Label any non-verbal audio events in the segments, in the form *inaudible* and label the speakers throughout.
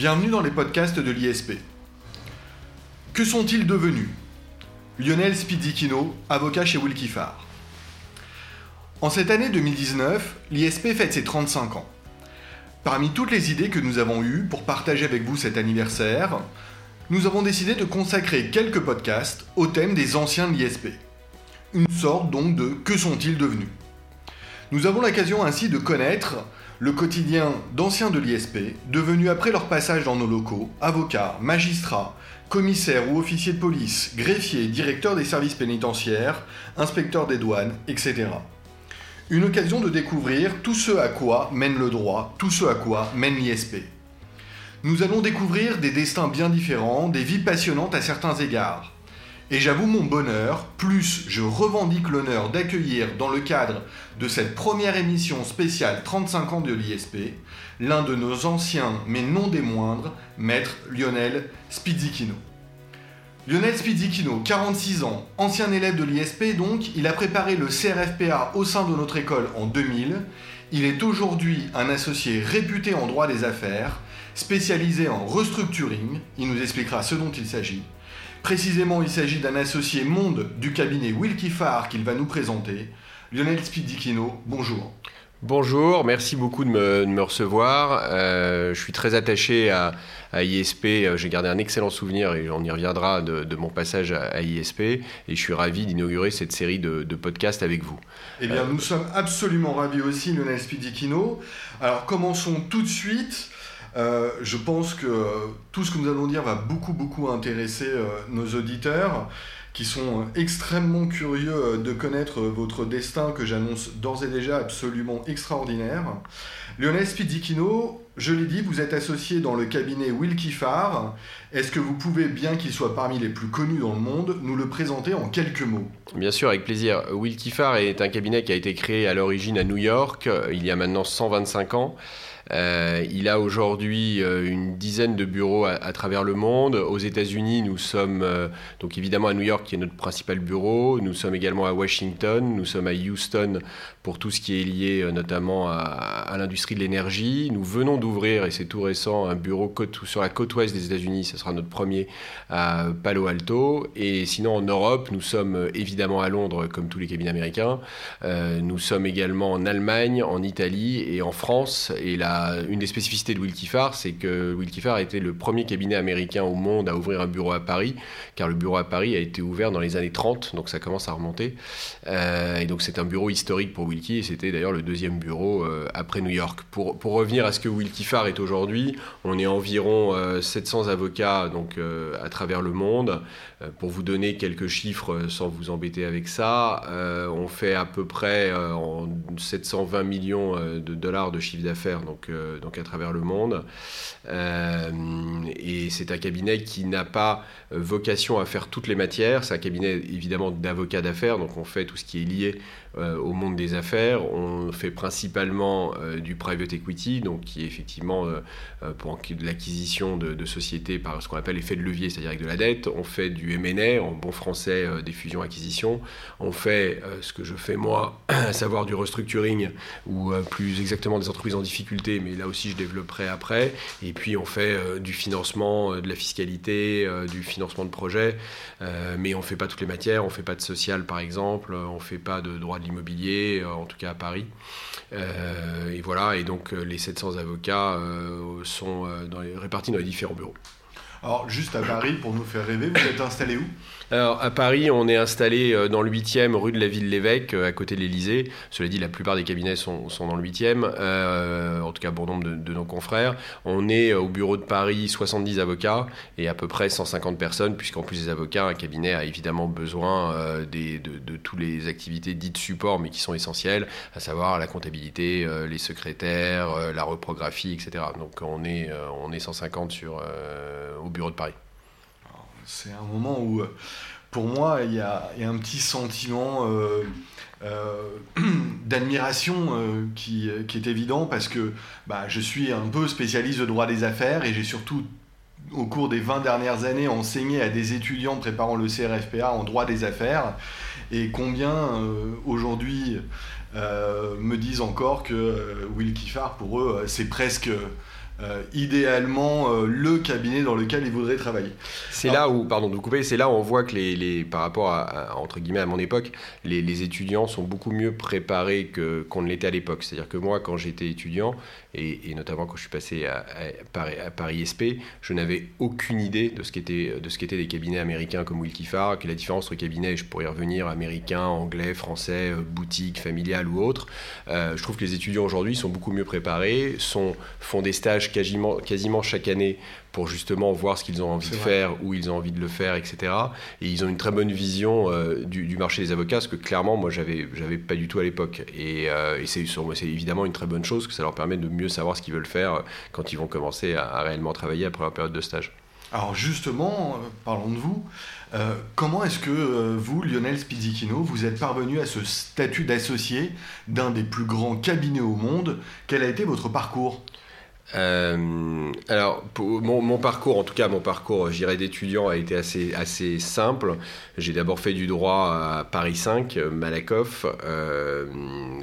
Speaker 1: Bienvenue dans les podcasts de l'ISP. Que sont-ils devenus? Lionel Spidzikino, avocat chez Wilkifar. En cette année 2019, l'ISP fête ses 35 ans. Parmi toutes les idées que nous avons eues pour partager avec vous cet anniversaire, nous avons décidé de consacrer quelques podcasts au thème des anciens de l'ISP. Une sorte donc de que sont-ils devenus? Nous avons l'occasion ainsi de connaître le quotidien d'anciens de l'ISP, devenus après leur passage dans nos locaux, avocats, magistrats, commissaires ou officiers de police, greffiers, directeurs des services pénitentiaires, inspecteurs des douanes, etc. Une occasion de découvrir tout ce à quoi mène le droit, tout ce à quoi mène l'ISP. Nous allons découvrir des destins bien différents, des vies passionnantes à certains égards. Et j'avoue mon bonheur, plus je revendique l'honneur d'accueillir dans le cadre de cette première émission spéciale 35 ans de l'ISP, l'un de nos anciens, mais non des moindres, maître Lionel Spidzikino. Lionel Spidzikino, 46 ans, ancien élève de l'ISP donc, il a préparé le CRFPA au sein de notre école en 2000. Il est aujourd'hui un associé réputé en droit des affaires, spécialisé en restructuring, il nous expliquera ce dont il s'agit. Précisément, il s'agit d'un associé monde du cabinet Wilkie Farr qu'il va nous présenter. Lionel Spidikino, bonjour.
Speaker 2: Bonjour, merci beaucoup de me, recevoir. Euh, je suis très attaché à, ISP. J'ai gardé un excellent souvenir et on y reviendra de, mon passage à, ISP. Et je suis ravi d'inaugurer cette série de, podcasts avec vous.
Speaker 1: Eh bien, nous sommes absolument ravis aussi, Lionel Spidikino. Alors, commençons tout de suite. Euh, je pense que tout ce que nous allons dire va beaucoup, beaucoup intéresser euh, nos auditeurs qui sont extrêmement curieux euh, de connaître votre destin que j'annonce d'ores et déjà absolument extraordinaire. Lionel Spidikino, je l'ai dit, vous êtes associé dans le cabinet Wilkie Farr. Est-ce que vous pouvez, bien qu'il soit parmi les plus connus dans le monde, nous le présenter en quelques mots?
Speaker 2: Bien sûr, avec plaisir. Wilkie Farr est un cabinet qui a été créé à l'origine à New York, il y a maintenant 125 ans. Euh, il a aujourd'hui euh, une dizaine de bureaux à, travers le monde. Aux États-Unis, nous sommes euh, donc évidemment à New York qui est notre principal bureau. Nous sommes également à Washington. Nous sommes à Houston pour tout ce qui est lié notamment à, l'industrie de l'énergie. Nous venons d'ouvrir, et c'est tout récent, un bureau sur la côte ouest des États-Unis. Ce sera notre premier à Palo Alto. Et sinon en Europe, nous sommes évidemment à Londres comme tous les cabinets américains. nous sommes également en Allemagne, en Italie et en France. Et là, une des spécificités de Wilkie Farr, c'est que Wilkie Farr a été le premier cabinet américain au monde à ouvrir un bureau à Paris, car le bureau à Paris a été ouvert dans les années 30, donc ça commence à remonter. Euh, et donc c'est un bureau historique pour Wilkie, et c'était d'ailleurs le deuxième bureau euh, après New York. Pour, pour, revenir à ce que Wilkie Farr est aujourd'hui, on est environ 700 euh, avocats donc, à travers le monde. pour vous donner quelques chiffres sans vous embêter avec ça, on fait à peu près 720 millions de dollars de chiffre d'affaires, donc donc, à travers le monde. Euh, et c'est un cabinet qui n'a pas vocation à faire toutes les matières. C'est un cabinet évidemment d'avocats d'affaires, donc on fait tout ce qui est lié euh, au monde des affaires. On fait principalement euh, du private equity, donc qui est effectivement euh, pour l'acquisition de, sociétés par ce qu'on appelle l'effet de levier, c'est-à-dire avec de la dette. On fait du M&A, en bon français, des fusions-acquisitions. On fait ce que je fais moi, *clears throat* à savoir du restructuring, ou plus exactement des entreprises en difficulté, mais là aussi je développerai après. Et puis on fait du financement, de la fiscalité, du financement de projets, mais on ne fait pas toutes les matières. On ne fait pas de social, par exemple. On ne fait pas de droit l'immobilier, euh, en tout cas à Paris. Euh, et voilà, et donc euh, les 700 avocats sont répartis dans les différents bureaux.
Speaker 1: Alors, juste à Paris, pour nous faire rêver, vous êtes installé où
Speaker 2: alors, à Paris, on est installé euh, dans le 8e rue de la Ville-l'Évêque, euh, à côté de l'Élysée. Cela dit, la plupart des cabinets sont, dans le 8e, euh, en tout cas bon nombre de, nos confrères. On est au bureau de Paris 70 avocats et à peu près 150 personnes, puisqu'en plus des avocats, un cabinet a évidemment besoin des, de, toutes les activités dites support, mais qui sont essentielles, à savoir la comptabilité, les secrétaires, la reprographie, etc. Donc on est, on est 150 sur, bureau de Paris.
Speaker 1: C'est un moment où, pour moi, il y a, un petit sentiment euh, euh, *clears throat* d'admiration euh, qui, est évident parce que bah, je suis un peu spécialiste de droit des affaires et j'ai surtout au cours des 20 dernières années enseigné à des étudiants préparant le CRFPA en droit des affaires et combien aujourd'hui me disent encore que Will Kiffard pour eux c'est presque euh, idéalement euh, le cabinet dans lequel il voudrait travailler.
Speaker 2: C'est là où, pardon de vous couper, c'est là où on voit que les, les par rapport à, entre guillemets à mon époque, les, les étudiants sont beaucoup mieux préparés que qu'on ne l'était à l'époque. C'est-à-dire que moi, quand j'étais étudiant, et, notamment quand je suis passé à, à, Paris, SP, je n'avais aucune idée de ce qu'étaient de ce qu'étaient des cabinets américains comme Wilkifar, que la différence entre cabinets, je pourrais y revenir, américains, anglais, français, euh, boutique, familiale ou autre. je trouve que les étudiants aujourd'hui sont beaucoup mieux préparés, sont, font des stages quasiment, quasiment chaque année pour justement voir ce qu'ils ont envie de faire, où ils ont envie de le faire, etc. Et ils ont une très bonne vision euh, du, marché des avocats, ce que clairement, moi, j'avais, j'avais pas du tout à l'époque. Et, euh, c'est, c'est évidemment une très bonne chose, que ça leur permet de mieux savoir ce qu'ils veulent faire quand ils vont commencer à, réellement travailler après leur période de stage.
Speaker 1: Alors justement, euh, parlons de vous. comment est-ce que vous, Lionel Spizzichino, vous êtes parvenu à ce statut d'associé d'un des plus grands cabinets au monde? Quel a été votre parcours?
Speaker 2: Euh, alors, mon, parcours, en tout cas mon parcours, j'irais d'étudiant, a été assez, assez simple. J'ai d'abord fait du droit à Paris 5, Malakoff. Euh,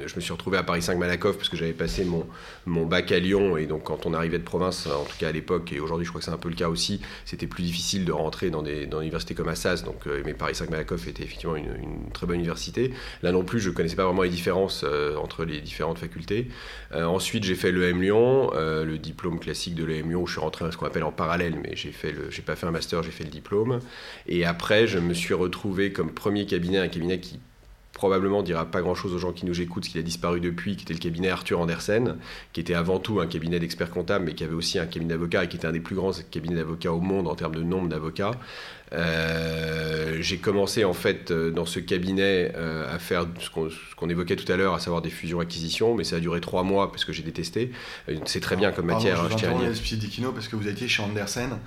Speaker 2: je me suis retrouvé à Paris 5, Malakoff, parce que j'avais passé mon, mon bac à Lyon. Et donc, quand on arrivait de province, en tout cas à l'époque, et aujourd'hui je crois que c'est un peu le cas aussi, c'était plus difficile de rentrer dans des dans universités comme Assas. Donc, euh, mais Paris 5, Malakoff était effectivement une, très bonne université. Là non plus, je ne connaissais pas vraiment les différences entre les différentes facultés. ensuite, j'ai fait l'EM Lyon, le diplôme classique de l'EMU où je suis rentré à ce qu'on appelle en parallèle, mais j'ai fait le, j'ai pas fait un master, j'ai fait le diplôme. Et après, je me suis retrouvé comme premier cabinet, un cabinet qui probablement dira pas grand-chose aux gens qui nous écoutent, ce qu'il a disparu depuis, qui était le cabinet Arthur Andersen, qui était avant tout un cabinet d'experts comptables, mais qui avait aussi un cabinet d'avocats et qui était un des plus grands cabinets d'avocats au monde en termes de nombre d'avocats. Euh, j'ai commencé en fait euh, dans ce cabinet euh, à faire ce qu'on, évoquait tout à l'heure, à savoir des fusions-acquisitions, mais ça a duré trois mois parce que j'ai détesté. c'est très bien comme matière.
Speaker 1: je,
Speaker 2: tiens à
Speaker 1: parce que vous étiez chez Andersen.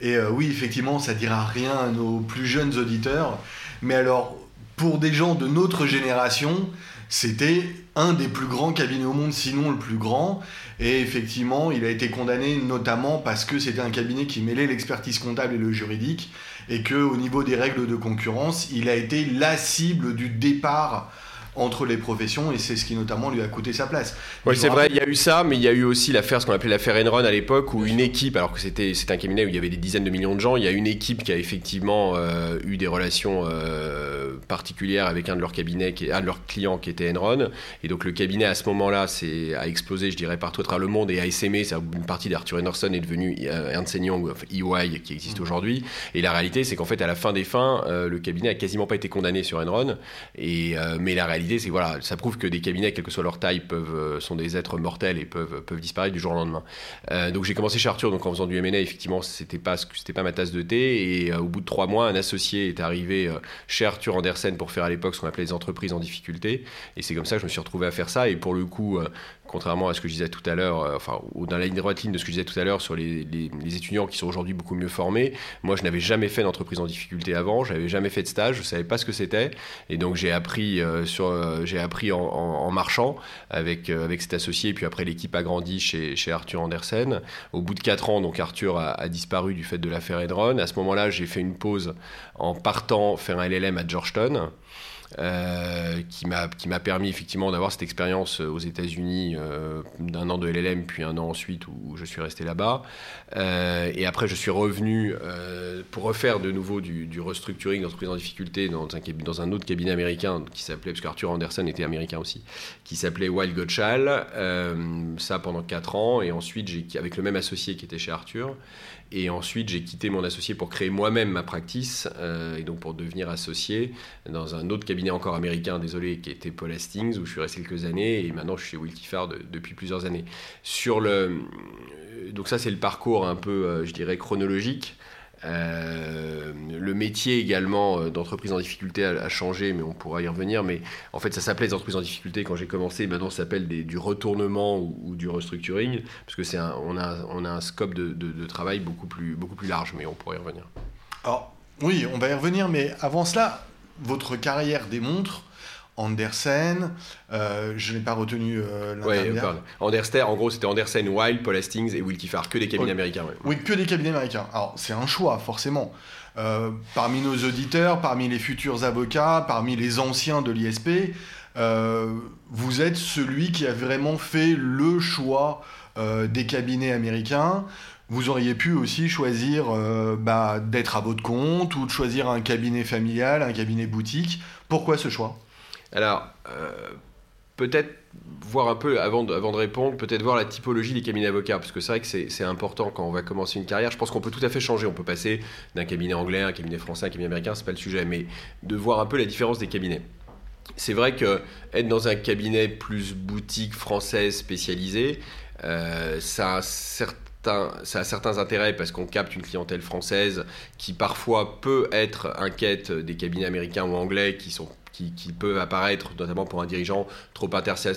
Speaker 1: Et oui, effectivement, ça dira rien à nos plus jeunes auditeurs. Mais alors, pour des gens de notre génération, c'était un des plus grands cabinets au monde, sinon le plus grand. Et effectivement, il a été condamné notamment parce que c'était un cabinet qui mêlait l'expertise comptable et le juridique, et que au niveau des règles de concurrence, il a été la cible du départ entre les professions et c'est ce qui notamment lui a coûté sa place.
Speaker 2: Oui, c'est vrai, il y a eu ça, mais il y a eu aussi l'affaire, ce qu'on appelait l'affaire Enron à l'époque, où une équipe, alors que c'était un cabinet où il y avait des dizaines de millions de gens, il y a une équipe qui a effectivement euh, eu des relations euh, particulières avec un de leurs cabinets, qui, un de leurs clients qui était Enron, et donc le cabinet à ce moment-là a explosé, je dirais, partout à travers le monde et a essaimé, une partie d'Arthur Enerson est devenue euh, Ernst Young, EY, qui existe mm. aujourd'hui, et la réalité c'est qu'en fait à la fin des fins, le cabinet a quasiment pas été condamné sur Enron, et, mais la réalité c'est voilà, ça prouve que des cabinets, quelle que soit leur taille, peuvent, euh, sont des êtres mortels et peuvent, peuvent disparaître du jour au lendemain. Euh, donc j'ai commencé chez Arthur, donc en faisant du M&A, effectivement, c'était pas c'était pas ma tasse de thé. Et euh, au bout de trois mois, un associé est arrivé chez Arthur Andersen pour faire à l'époque ce qu'on appelait les entreprises en difficulté. Et c'est comme ça que je me suis retrouvé à faire ça. Et pour le coup, contrairement à ce que je disais tout à l'heure, euh, enfin, ou dans la ligne droite ligne de ce que je disais tout à l'heure sur les, étudiants qui sont aujourd'hui beaucoup mieux formés, moi je n'avais jamais fait d'entreprise en difficulté avant, j'avais jamais fait de stage, je savais pas ce que c'était, et donc j'ai appris euh, sur, euh, j'ai appris en, marchant avec avec cet associé, puis après l'équipe a grandi chez, chez Arthur Andersen. Au bout de quatre ans, donc Arthur a, disparu du fait de l'affaire Edron. À ce moment-là, j'ai fait une pause en partant faire un LLM à Georgetown. Euh, qui m'a permis effectivement d'avoir cette expérience euh, aux États-Unis euh, d'un an de LLM, puis un an ensuite où je suis resté là-bas. et après, je suis revenu pour refaire de nouveau du, du restructuring d'entreprise en difficulté dans un, dans un autre cabinet américain qui s'appelait, parce qu'Arthur Anderson était américain aussi, qui s'appelait Wild Gottschall. ça pendant 4 ans. Et ensuite, avec le même associé qui était chez Arthur. Et ensuite, j'ai quitté mon associé pour créer moi-même ma practice, euh, et donc pour devenir associé dans un autre cabinet encore américain, désolé, qui était Paul Hastings, où je suis resté quelques années, et maintenant je suis chez Wilkifar depuis plusieurs années. Sur le, donc ça, c'est le parcours un peu, euh, je dirais, chronologique. Euh, le métier également euh, d'entreprise en difficulté a, changé, mais on pourra y revenir. Mais en fait, ça s'appelait des entreprises en difficulté quand j'ai commencé. Maintenant, ça s'appelle du retournement ou, du restructuring, parce que c'est on a, on a un scope de, de, travail beaucoup plus, beaucoup plus large, mais on pourra y revenir.
Speaker 1: Alors, oui, on va y revenir, mais avant cela, votre carrière démontre Andersen, euh, je n'ai pas retenu euh,
Speaker 2: Andersen, en gros, c'était Andersen, Wild, Paul Hastings et Wilkie Farr, que des cabinets américains.
Speaker 1: Oui, que des cabinets américains. Alors, c'est un choix, forcément. Euh, parmi nos auditeurs, parmi les futurs avocats, parmi les anciens de l'ISP, euh, vous êtes celui qui a vraiment fait le choix des cabinets américains, vous auriez pu aussi choisir bah, d'être à votre compte ou de choisir un cabinet familial, un cabinet boutique. Pourquoi ce choix?
Speaker 2: Alors, peut-être voir un peu, avant de, répondre, peut-être voir la typologie des cabinets d'avocats, parce que c'est vrai que c'est important quand on va commencer une carrière. Je pense qu'on peut tout à fait changer. On peut passer d'un cabinet anglais un cabinet français, un cabinet américain, c'est pas le sujet, mais de voir un peu la différence des cabinets. C'est vrai que être dans un cabinet plus boutique française spécialisée, euh, ça a ça a certains intérêts parce qu'on capte une clientèle française qui parfois peut être inquiète des cabinets américains ou anglais qui sont qui, peut apparaître, notamment pour un dirigeant trop,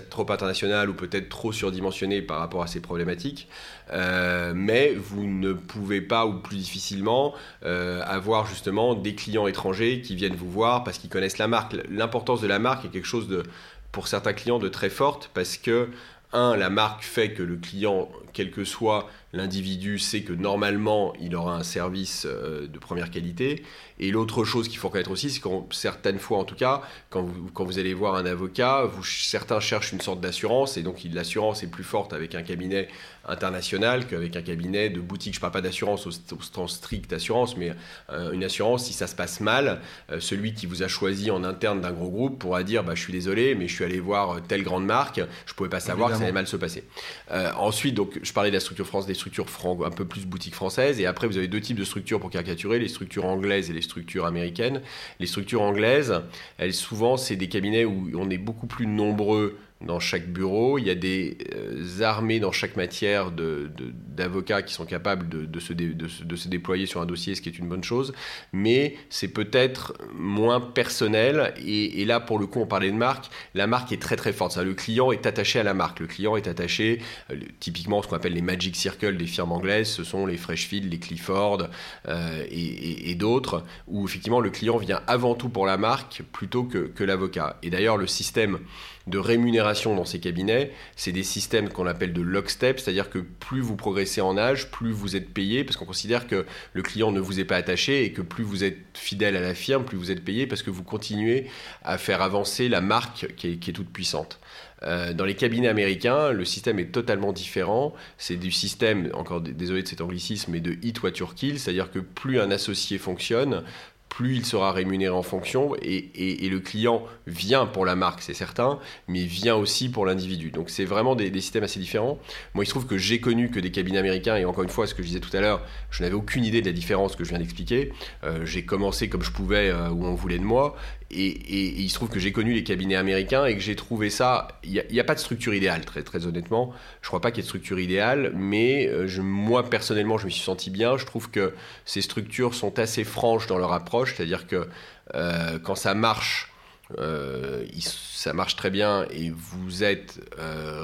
Speaker 2: trop international ou peut-être trop surdimensionné par rapport à ces problématiques. Euh, mais vous ne pouvez pas, ou plus difficilement, euh, avoir justement des clients étrangers qui viennent vous voir parce qu'ils connaissent la marque. L'importance de la marque est quelque chose de, pour certains clients, de très forte parce que un, la marque fait que le client, quel que soit l'individu, sait que normalement il aura un service euh, de première qualité. Et l'autre chose qu'il faut reconnaître aussi, c'est que certaines fois, en tout cas, quand vous, quand vous allez voir un avocat, vous, certains cherchent une sorte d'assurance, et donc l'assurance est plus forte avec un cabinet international qu'avec un cabinet de boutique. Je ne parle pas d'assurance au, sens strict assurance, mais euh, une assurance, si ça se passe mal, euh, celui qui vous a choisi en interne d'un gros groupe pourra dire bah, Je suis désolé, mais je suis allé voir telle grande marque, je ne pouvais pas savoir que ça allait mal se passer. Euh, ensuite, donc, je parlais de la structure France, des structures un peu plus boutique françaises, et après, vous avez deux types de structures pour caricaturer les structures anglaises et les structures américaines. Les structures anglaises, elles souvent, c'est des cabinets où on est beaucoup plus nombreux dans chaque bureau, il y a des euh, armées dans chaque matière d'avocats qui sont capables de, se déployer sur un dossier, ce qui est une bonne chose, mais c'est peut-être moins personnel, et, là pour le coup on parlait de marque, la marque est très très forte, le client est attaché à la marque, le client est attaché, euh, typiquement ce qu'on appelle les Magic Circle des firmes anglaises, ce sont les Freshfield, les Clifford euh, et, d'autres, où effectivement le client vient avant tout pour la marque plutôt que l'avocat. Et d'ailleurs le système de rémunération dans ces cabinets, c'est des systèmes qu'on appelle de lockstep, c'est-à-dire que plus vous progressez en âge, plus vous êtes payé, parce qu'on considère que le client ne vous est pas attaché et que plus vous êtes fidèle à la firme, plus vous êtes payé parce que vous continuez à faire avancer la marque qui est, toute puissante. Euh, dans les cabinets américains, le système est totalement différent. C'est du système, encore désolé de cet anglicisme, mais de hit what you kill, c'est-à-dire que plus un associé fonctionne, plus il sera rémunéré en fonction et, le client vient pour la marque, c'est certain, mais vient aussi pour l'individu. Donc c'est vraiment des, systèmes assez différents. Moi, il se trouve que j'ai connu que des cabinets américains et encore une fois, ce que je disais tout à l'heure, je n'avais aucune idée de la différence que je viens d'expliquer. Euh, j'ai commencé comme je pouvais euh, où on voulait de moi et, il se trouve que j'ai connu les cabinets américains et que j'ai trouvé ça. Il n'y a, pas de structure idéale, très, très honnêtement. Je ne crois pas qu'il y ait de structure idéale, mais euh, moi, personnellement, je me suis senti bien. Je trouve que ces structures sont assez franches dans leur approche, c'est-à-dire que euh, quand ça marche, euh, ça marche très bien et vous êtes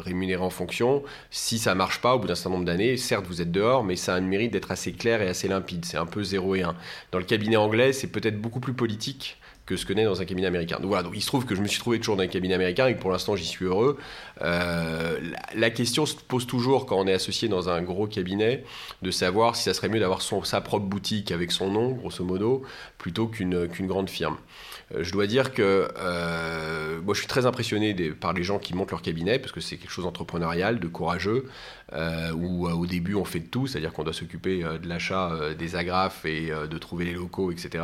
Speaker 2: rémunéré en fonction. Si ça marche pas au bout d'un certain nombre d'années, certes vous êtes dehors, mais ça a le mérite d'être assez clair et assez limpide. C'est un peu 0 et 1. Dans le cabinet anglais, c'est peut-être beaucoup plus politique que ce que n'est dans un cabinet américain. Donc voilà, donc il se trouve que je me suis trouvé toujours dans un cabinet américain et que pour l'instant j'y suis heureux. Euh, la, question se pose toujours quand on est associé dans un gros cabinet de savoir si ça serait mieux d'avoir sa propre boutique avec son nom, grosso modo, plutôt qu'une grande firme. Euh, je dois dire que euh, moi je suis très impressionné par les gens qui montent leur cabinet parce que c'est quelque chose d'entrepreneurial, de courageux, euh, où au début on fait de tout, c'est-à-dire qu'on doit s'occuper de l'achat des agrafes et de trouver les locaux, etc.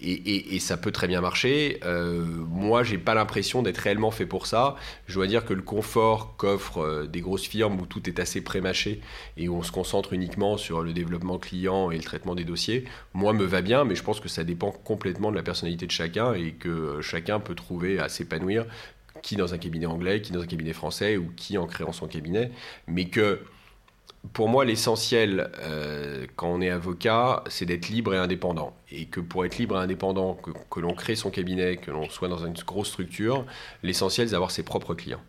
Speaker 2: Et, ça peut très bien marcher. moi j'ai pas l'impression d'être réellement fait pour ça. Je dois dire que le confort qu'offrent des grosses firmes où tout est assez prémâché et où on se concentre uniquement sur le développement client et le traitement des dossiers, moi me va bien, mais je pense que ça dépend complètement de la personnalité de chacun et que chacun peut trouver à s'épanouir, qui dans un cabinet anglais, qui dans un cabinet français ou qui en créant son cabinet, mais que pour moi, l'essentiel euh, quand on est avocat, c'est d'être libre et indépendant. Et que pour être libre et indépendant, que, que l'on crée son cabinet, que l'on soit dans une grosse structure, l'essentiel, c'est d'avoir ses propres clients.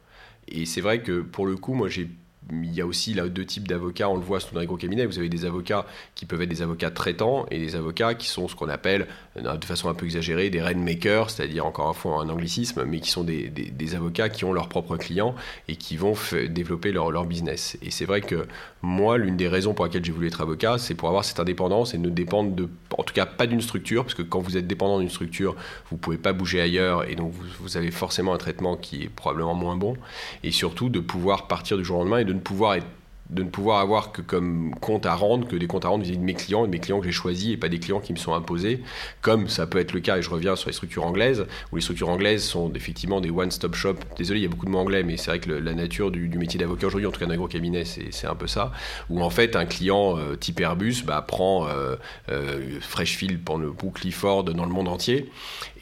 Speaker 2: Et c'est vrai que pour le coup, moi, j'ai il y a aussi là deux types d'avocats, on le voit dans les gros cabinets. Vous avez des avocats qui peuvent être des avocats traitants et des avocats qui sont ce qu'on appelle, euh, de façon un peu exagérée, des rainmakers, c'est-à-dire encore une fois un anglicisme, mais qui sont des, avocats qui ont leurs propres clients et qui vont développer leur, leur business. Et c'est vrai que moi, l'une des raisons pour lesquelles j'ai voulu être avocat, c'est pour avoir cette indépendance et ne dépendre de, cas pas d'une structure, parce que quand vous êtes dépendant d'une structure, vous pouvez pas bouger ailleurs et donc vous, vous avez forcément un traitement qui est probablement moins bon. Et surtout de pouvoir partir du jour au lendemain et de ne pouvoir être de ne pouvoir avoir que comme compte à rendre que des comptes à rendre vis-à-vis de mes clients et de mes clients que j'ai choisis et pas des clients qui me sont imposés, comme ça peut être le cas, et je reviens sur les structures anglaises, où les structures anglaises sont effectivement des one-stop shop. Désolé, il y a beaucoup de mots anglais, mais c'est vrai que la nature du, métier d'avocat aujourd'hui, en tout cas dans un gros cabinet, c'est un peu ça, où en fait un client euh, type Airbus bah, prend euh, euh, Freshfield pour le Clifford dans le monde entier,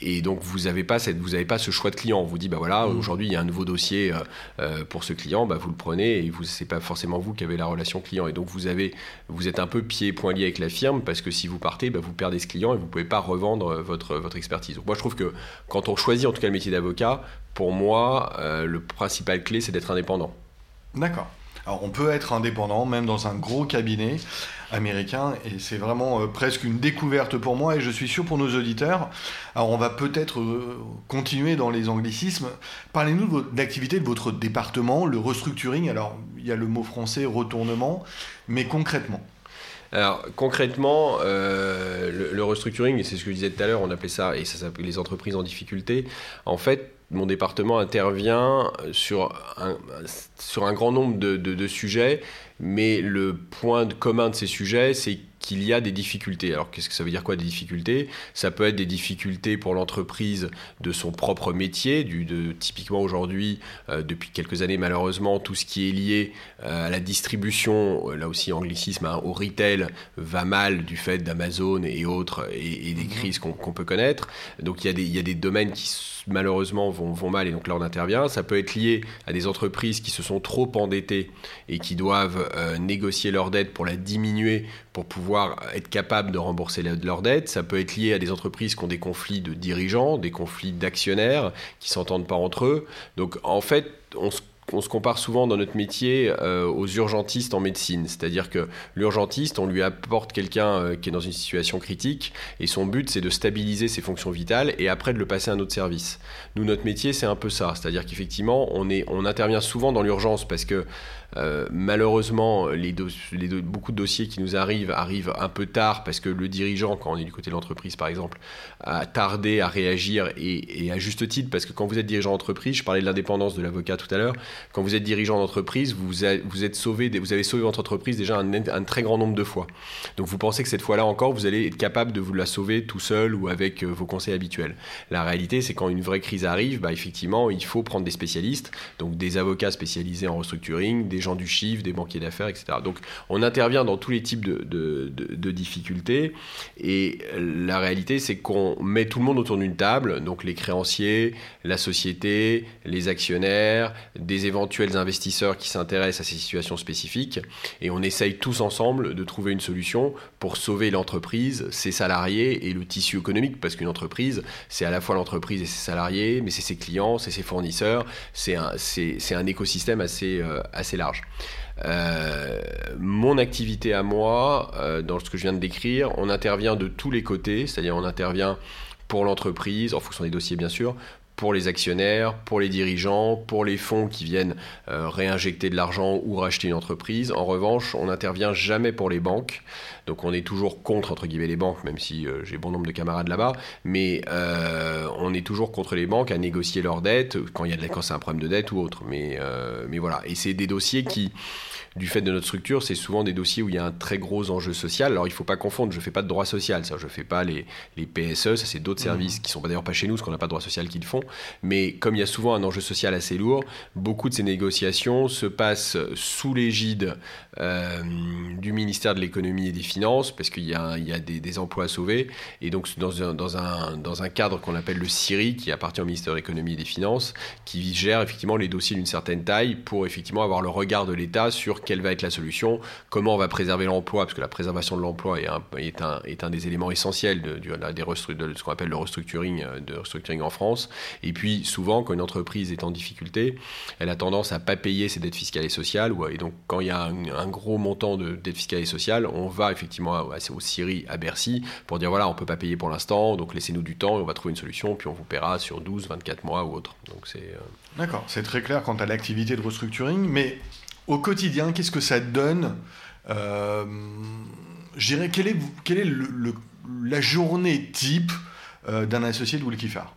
Speaker 2: et donc vous n'avez pas, cette, vous avez pas ce choix de client. On vous dit, bah voilà, mmh. aujourd'hui il y a un nouveau dossier pour ce client, bah, vous le prenez, et vous c'est pas forcément vous qui avez la relation client. Et donc vous, avez, vous êtes un peu pied et poing lié avec la firme, parce que si vous partez, bah, vous perdez ce client et vous ne pouvez pas revendre votre, votre expertise. Donc moi je trouve que quand on choisit en tout cas le métier d'avocat, pour moi, euh, le principal clé, c'est d'être indépendant.
Speaker 1: D'accord. Alors on peut être indépendant, même dans un gros cabinet américain, et c'est vraiment euh, presque une découverte pour moi, et je suis sûr pour nos auditeurs. Alors on va peut-être euh, continuer dans les anglicismes. Parlez-nous de l'activité de votre département, le restructuring. Alors il y a le mot français retournement, mais concrètement.
Speaker 2: Alors concrètement, le, le, restructuring, et c'est ce que je disais tout à l'heure, on appelait ça, et ça s'appelle les entreprises en difficulté. En fait, mon département intervient sur un, grand nombre de, sujets, mais le point commun de ces sujets, c'est qu'il y a des difficultés. Alors qu'est-ce que ça veut dire quoi des difficultés? Ça peut être des difficultés pour l'entreprise de son propre métier, du, de, typiquement aujourd'hui, euh, depuis quelques années malheureusement, tout ce qui est lié euh, à la distribution, euh, là aussi anglicisme, hein, au retail, va mal du fait d'Amazon et autres, et, des mhm. crises qu'on peut connaître. Donc il y, a des, il y a des domaines qui malheureusement vont, vont, mal et donc là on intervient. Ça peut être lié à des entreprises qui se sont trop endettées et qui doivent négocier leur dette pour la diminuer pour pouvoir être capable de rembourser leur dette. Ça peut être lié à des entreprises qui ont des conflits de dirigeants, des conflits d'actionnaires qui s'entendent pas entre eux. Donc en fait, on se on se compare souvent dans notre métier euh, aux urgentistes en médecine. C'est-à-dire que l'urgentiste, on lui apporte quelqu'un euh, qui est dans une situation critique et son but, c'est de stabiliser ses fonctions vitales et après de le passer à un autre service. Nous, notre métier, c'est un peu ça. C'est-à-dire qu'effectivement, on, on intervient souvent dans l'urgence parce que euh, malheureusement, beaucoup de dossiers qui nous arrivent arrivent un peu tard parce que le dirigeant, quand on est du côté de l'entreprise par exemple, a tardé à réagir et, à juste titre parce que quand vous êtes dirigeant d'entreprise, je parlais de l'indépendance de l'avocat tout à l'heure, quand vous êtes dirigeant d'entreprise, vous, vous êtes sauvé, vous avez sauvé votre entreprise déjà un, très grand nombre de fois. Donc vous pensez que cette fois-là encore, vous allez être capable de vous la sauver tout seul ou avec euh, vos conseils habituels. La réalité, c'est quand une vraie crise arrive, bah, effectivement, il faut prendre des spécialistes, donc des avocats spécialisés en restructuring, des gens du chiffre, des banquiers d'affaires, etc. Donc on intervient dans tous les types de, difficultés et la réalité c'est qu'on met tout le monde autour d'une table, donc les créanciers, la société, les actionnaires, des éventuels investisseurs qui s'intéressent à ces situations spécifiques et on essaye tous ensemble de trouver une solution pour sauver l'entreprise, ses salariés et le tissu économique parce qu'une entreprise c'est à la fois l'entreprise et ses salariés, mais c'est ses clients, c'est ses fournisseurs, c'est un, écosystème assez, euh, assez large. Euh, mon activité à moi, euh, dans ce que je viens de décrire, on intervient de tous les côtés, c'est-à-dire on intervient pour l'entreprise, en fonction des dossiers bien sûr, pour les actionnaires, pour les dirigeants, pour les fonds qui viennent euh, réinjecter de l'argent ou racheter une entreprise. En revanche, on n'intervient jamais pour les banques. Donc on est toujours contre, entre guillemets, les banques, même si euh, j'ai bon nombre de camarades là-bas. Mais euh, on est toujours contre les banques à négocier leurs dettes quand, il y a de, quand c'est un problème de dette ou autre. Mais, mais voilà. Et c'est des dossiers qui du fait de notre structure, c'est souvent des dossiers où il y a un très gros enjeu social. Alors il ne faut pas confondre, je ne fais pas de droit social, ça, je ne fais pas les, les PSE, ça c'est d'autres mmh. services qui ne sont d'ailleurs pas chez nous, parce qu'on n'a pas de droit social qu'ils font. Mais comme il y a souvent un enjeu social assez lourd, beaucoup de ces négociations se passent sous l'égide euh, du ministère de l'économie et des finances, parce qu'il y a, il y a des, des, emplois à sauver, et donc dans un, dans un, dans un cadre qu'on appelle le CIRI, qui appartient au ministère de l'économie et des finances, qui gère effectivement les dossiers d'une certaine taille pour effectivement avoir le regard de l'État sur quelle va être la solution, comment on va préserver l'emploi, parce que la préservation de l'emploi est un, des éléments essentiels de, ce qu'on appelle le restructuring, euh, restructuring en France. Et puis souvent, quand une entreprise est en difficulté, elle a tendance à pas payer ses dettes fiscales et sociales, et donc quand il y a un, gros montant de dettes fiscales et sociales, on va effectivement au Syrie, à Bercy, pour dire voilà, on peut pas payer pour l'instant, donc laissez-nous du temps, et on va trouver une solution, puis on vous paiera sur 12, 24 mois ou autre. Donc c'est... Euh,
Speaker 1: D'accord, c'est très clair quant à l'activité de restructuring, mais au quotidien, qu'est-ce que ça donne euh, Je dirais, quelle est, quelle est la journée type euh, d'un associé de Woolkifar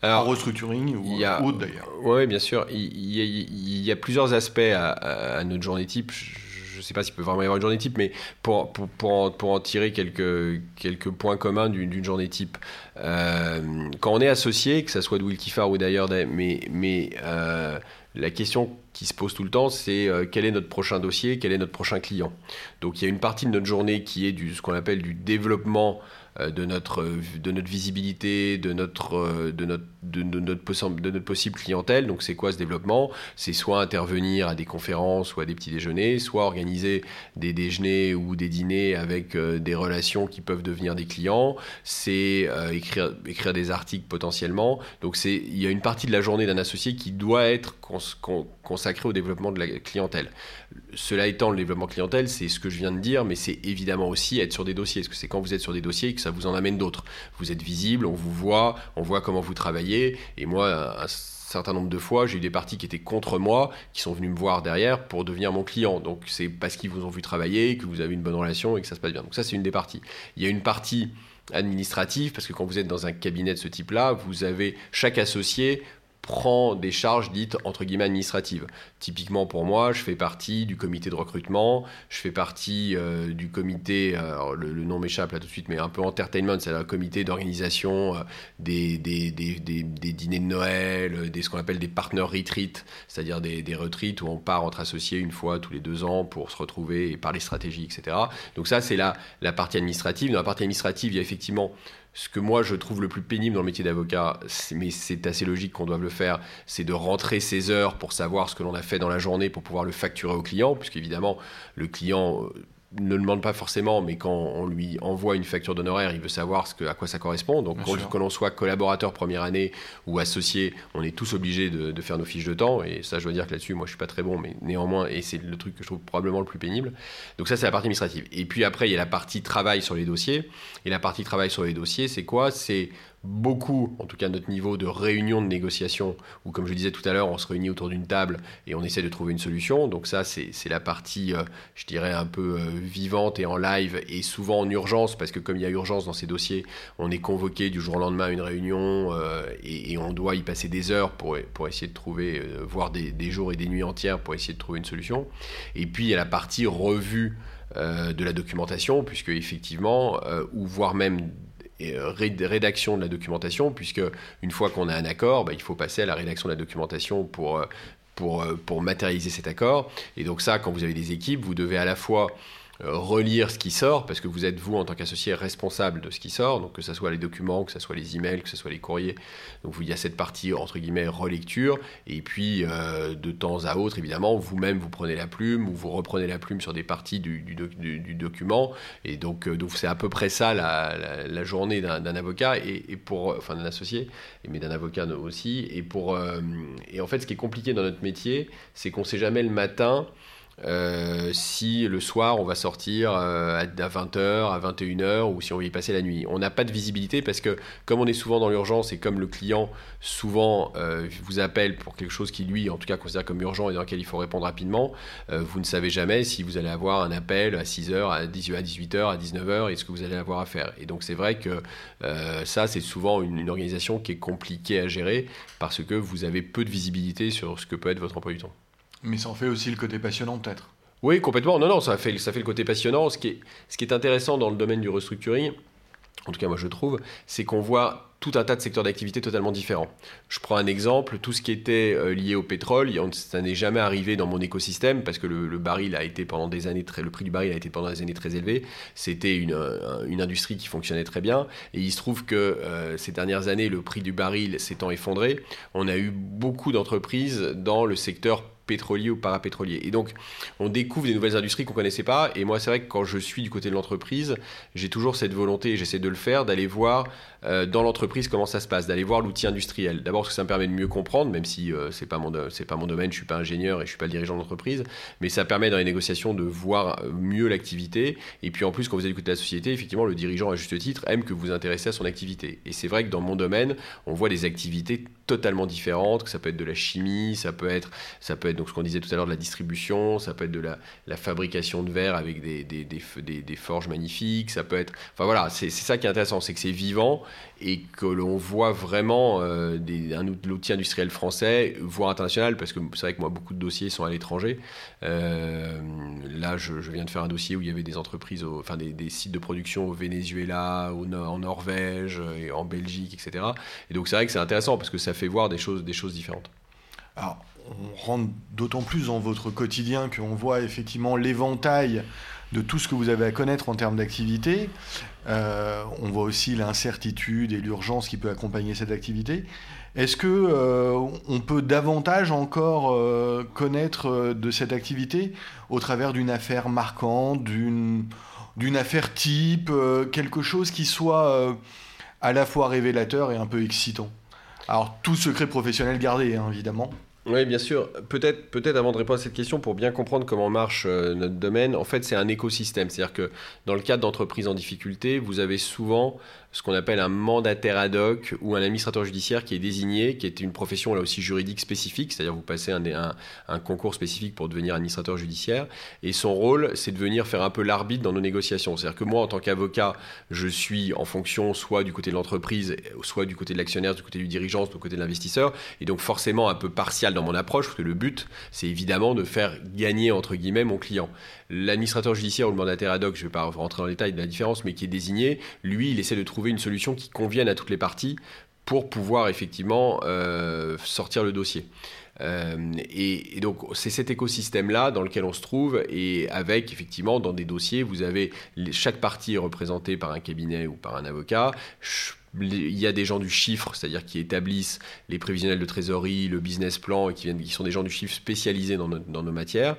Speaker 1: en restructuring ou, autre d'ailleurs.
Speaker 2: Oui, bien sûr. Il, y a, plusieurs aspects à, notre journée type. Je ne sais pas s'il peut vraiment y avoir une journée type, mais pour, pour, pour, en, tirer quelques, quelques points communs d'une journée type. Euh, quand on est associé, que ce soit de Will Kiffar ou d'ailleurs, mais, mais euh, la question qui se pose tout le temps, c'est euh, quel est notre prochain dossier, quel est notre prochain client. Donc il y a une partie de notre journée qui est du, ce qu'on appelle du développement euh, de notre, de notre visibilité, de notre, euh, de notre, de, notre, possible clientèle. Donc c'est quoi ce développement? C'est soit intervenir à des conférences ou à des petits déjeuners, soit organiser des déjeuners ou des dîners avec euh, des relations qui peuvent devenir des clients, c'est écrire, écrire des articles potentiellement. Donc il y a une partie de la journée d'un associé qui doit être consacrée au développement de la clientèle. Cela étant, le développement clientèle, c'est ce que je viens de dire, mais c'est évidemment aussi être sur des dossiers. Parce que c'est quand vous êtes sur des dossiers que ça vous en amène d'autres. Vous êtes visible, on vous voit, on voit comment vous travaillez. Et moi, un certain nombre de fois, j'ai eu des parties qui étaient contre moi, qui sont venues me voir derrière pour devenir mon client. Donc c'est parce qu'ils vous ont vu travailler, que vous avez une bonne relation et que ça se passe bien. Donc ça, c'est une des parties. Il y a une partie administrative, parce que quand vous êtes dans un cabinet de ce type-là, vous avez chaque associé prend des charges dites entre guillemets administratives. Typiquement pour moi, je fais partie du comité de recrutement, je fais partie euh, du comité, euh, le, nom m'échappe là tout de suite, mais un peu entertainment, c'est le comité d'organisation euh, des, des, des, des, dîners de Noël, des, ce qu'on appelle des partner retreat, c'est-à-dire des, des retreats où on part entre associés une fois tous les deux ans pour se retrouver et parler stratégie, etc. Donc ça, c'est la, la partie administrative. Dans la partie administrative, il y a effectivement ce que moi je trouve le plus pénible dans le métier d'avocat, mais c'est assez logique qu'on doive le faire, c'est de rentrer ses heures pour savoir ce que l'on a fait dans la journée pour pouvoir le facturer au client, puisqu'évidemment le client euh, ne demande pas forcément, mais quand on lui envoie une facture d'honoraire, il veut savoir ce que, à quoi ça correspond. Donc, que l'on soit collaborateur première année ou associé, on est tous obligés de, faire nos fiches de temps. Et ça, je dois dire que là-dessus, moi, je suis pas très bon, mais néanmoins, et c'est le truc que je trouve probablement le plus pénible. Donc, ça, c'est la partie administrative. Et puis après, il y a la partie travail sur les dossiers. Et la partie travail sur les dossiers, c'est quoi? C'est beaucoup, en tout cas notre niveau de réunion de négociation, où comme je disais tout à l'heure, on se réunit autour d'une table et on essaie de trouver une solution. Donc ça, c'est la partie, euh, je dirais, un peu euh, vivante et en live, et souvent en urgence, parce que comme il y a urgence dans ces dossiers, on est convoqué du jour au lendemain à une réunion euh, et, on doit y passer des heures pour, pour essayer de trouver, voire des, jours et des nuits entières pour essayer de trouver une solution. Et puis il y a la partie revue de la documentation, puisque effectivement, ou voire même et euh, rédaction de la documentation, puisque une fois qu'on a un accord, bah, il faut passer à la rédaction de la documentation pour, euh, pour, euh, pour matérialiser cet accord. Et donc ça, quand vous avez des équipes, vous devez à la fois relire ce qui sort, parce que vous êtes vous en tant qu'associé responsable de ce qui sort, donc que ce soit les documents, que ce soit les emails, que ce soit les courriers. Donc il y a cette partie entre guillemets relecture, et puis euh, de temps à autre, évidemment, vous-même vous prenez la plume ou vous reprenez la plume sur des parties du, du, document, et donc euh, donc c'est à peu près ça la, la, journée d'un avocat et, pour enfin d'un associé, mais d'un avocat aussi, et pour et en fait ce qui est compliqué dans notre métier, c'est qu'on sait jamais le matin euh, si le soir on va sortir euh, à 20h, à 21h ou si on va y passer la nuit. On n'a pas de visibilité parce que comme on est souvent dans l'urgence et comme le client souvent euh, vous appelle pour quelque chose qui lui en tout cas considère comme urgent et dans lequel il faut répondre rapidement, vous ne savez jamais si vous allez avoir un appel à 6h, à 18h, à 19h et ce que vous allez avoir à faire. Et donc c'est vrai que ça c'est souvent une organisation qui est compliquée à gérer parce que vous avez peu de visibilité sur ce que peut être votre emploi du temps.
Speaker 1: Mais ça en fait aussi le côté passionnant peut-être.
Speaker 2: Oui, complètement. Non, non, ça fait, ça fait le côté passionnant. Ce qui, est, ce qui est intéressant dans le domaine du restructuring, en tout cas moi je trouve, c'est qu'on voit tout un tas de secteurs d'activité totalement différents. Je prends un exemple, tout ce qui était euh, lié au pétrole, ça n'est jamais arrivé dans mon écosystème parce que le, baril a été pendant des années très, le prix du baril a été pendant des années très élevé. C'était une, une, industrie qui fonctionnait très bien et il se trouve que euh, ces dernières années, le prix du baril s'étant effondré, on a eu beaucoup d'entreprises dans le secteur pétrolier ou parapétrolier. Et donc, on découvre des nouvelles industries qu'on ne connaissait pas. Et moi, c'est vrai que quand je suis du côté de l'entreprise, j'ai toujours cette volonté, et j'essaie de le faire, d'aller voir euh, dans l'entreprise comment ça se passe, d'aller voir l'outil industriel. D'abord parce que ça me permet de mieux comprendre, même si euh, c'est pas mon pas mon domaine, je suis pas ingénieur et je suis pas le dirigeant d'entreprise, mais ça permet dans les négociations de voir euh, mieux l'activité. Et puis en plus, quand vous êtes du côté de la société, effectivement, le dirigeant à juste titre aime que vous vous intéressez à son activité. Et c'est vrai que dans mon domaine, on voit des activités totalement différentes, que ça peut être de la chimie, ça peut être, ça peut être donc ce qu'on disait tout à l'heure de la distribution, ça peut être de la, fabrication de verre avec des, forges magnifiques, ça peut être... Enfin voilà, c'est ça qui est intéressant, c'est que c'est vivant et que l'on voit vraiment euh, des, un outil industriel français, voire international, parce que c'est vrai que moi, beaucoup de dossiers sont à l'étranger. Euh, là, je, viens de faire un dossier où il y avait des entreprises, enfin des, sites de production au Venezuela, en Norvège, et en Belgique, etc. Et donc c'est vrai que c'est intéressant parce que ça fait voir des choses, différentes.
Speaker 1: On rentre d'autant plus dans votre quotidien qu'on voit effectivement l'éventail de tout ce que vous avez à connaître en termes d'activité. Euh, on voit aussi l'incertitude et l'urgence qui peut accompagner cette activité. Est-ce que euh, on peut davantage encore euh, connaître de cette activité au travers d'une affaire marquante, d'une affaire type, quelque chose qui soit à la fois révélateur et un peu excitant? Alors tout secret professionnel gardé, hein, évidemment.
Speaker 2: Oui, bien sûr. Peut-être, peut-être avant de répondre à cette question, pour bien comprendre comment marche euh, notre domaine, en fait, c'est un écosystème. C'est-à-dire que dans le cadre d'entreprises en difficulté, vous avez souvent ce qu'on appelle un mandataire ad hoc ou un administrateur judiciaire qui est désigné, qui est une profession là aussi juridique spécifique, c'est-à-dire vous passez un, concours spécifique pour devenir administrateur judiciaire, et son rôle, c'est de venir faire un peu l'arbitre dans nos négociations. C'est-à-dire que moi, en tant qu'avocat, je suis en fonction soit du côté de l'entreprise, soit du côté de l'actionnaire, du côté du dirigeant, du côté de l'investisseur, et donc forcément un peu partial dans mon approche, parce que le but, c'est évidemment de faire gagner, entre guillemets, mon client. L'administrateur judiciaire ou le mandataire ad hoc, je ne vais pas rentrer dans le détail de la différence, mais qui est désigné, lui, il essaie de trouver une solution qui convienne à toutes les parties pour pouvoir effectivement euh, sortir le dossier. Euh, et, donc c'est cet écosystème-là dans lequel on se trouve et avec effectivement dans des dossiers, vous avez chaque partie est représentée par un cabinet ou par un avocat il y a des gens du chiffre, c'est-à-dire qui établissent les prévisionnels de trésorerie, le business plan, et qui, viennent, qui sont des gens du chiffre spécialisés dans, nos, matières.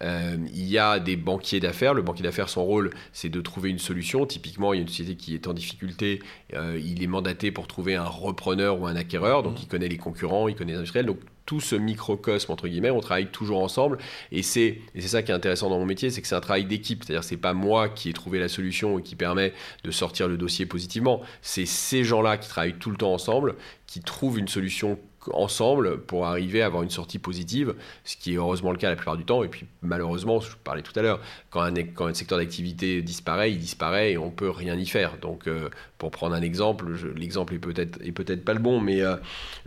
Speaker 2: Euh, il y a des banquiers d'affaires. Le banquier d'affaires, son rôle, c'est de trouver une solution. Typiquement, il y a une société qui est en difficulté. Euh, il est mandaté pour trouver un repreneur ou un acquéreur. Donc, mmh. il connaît les concurrents, il connaît les industriels. Donc, tout ce microcosme entre guillemets, on travaille toujours ensemble. Et c'est c'est ça qui est intéressant dans mon métier, c'est que c'est un travail d'équipe, c'est-à-dire c'est pas moi qui ai trouvé la solution et qui permet de sortir le dossier positivement, c'est ces gens-là qui travaillent tout le temps ensemble, qui trouvent une solution ensemble pour arriver à avoir une sortie positive, ce qui est heureusement le cas la plupart du temps. Et puis malheureusement, je parlais tout à l'heure, quand un, quand un secteur d'activité disparaît, il disparaît et on peut rien y faire. Donc euh, pour prendre un exemple, l'exemple est peut-être est peut-être pas le bon, mais euh,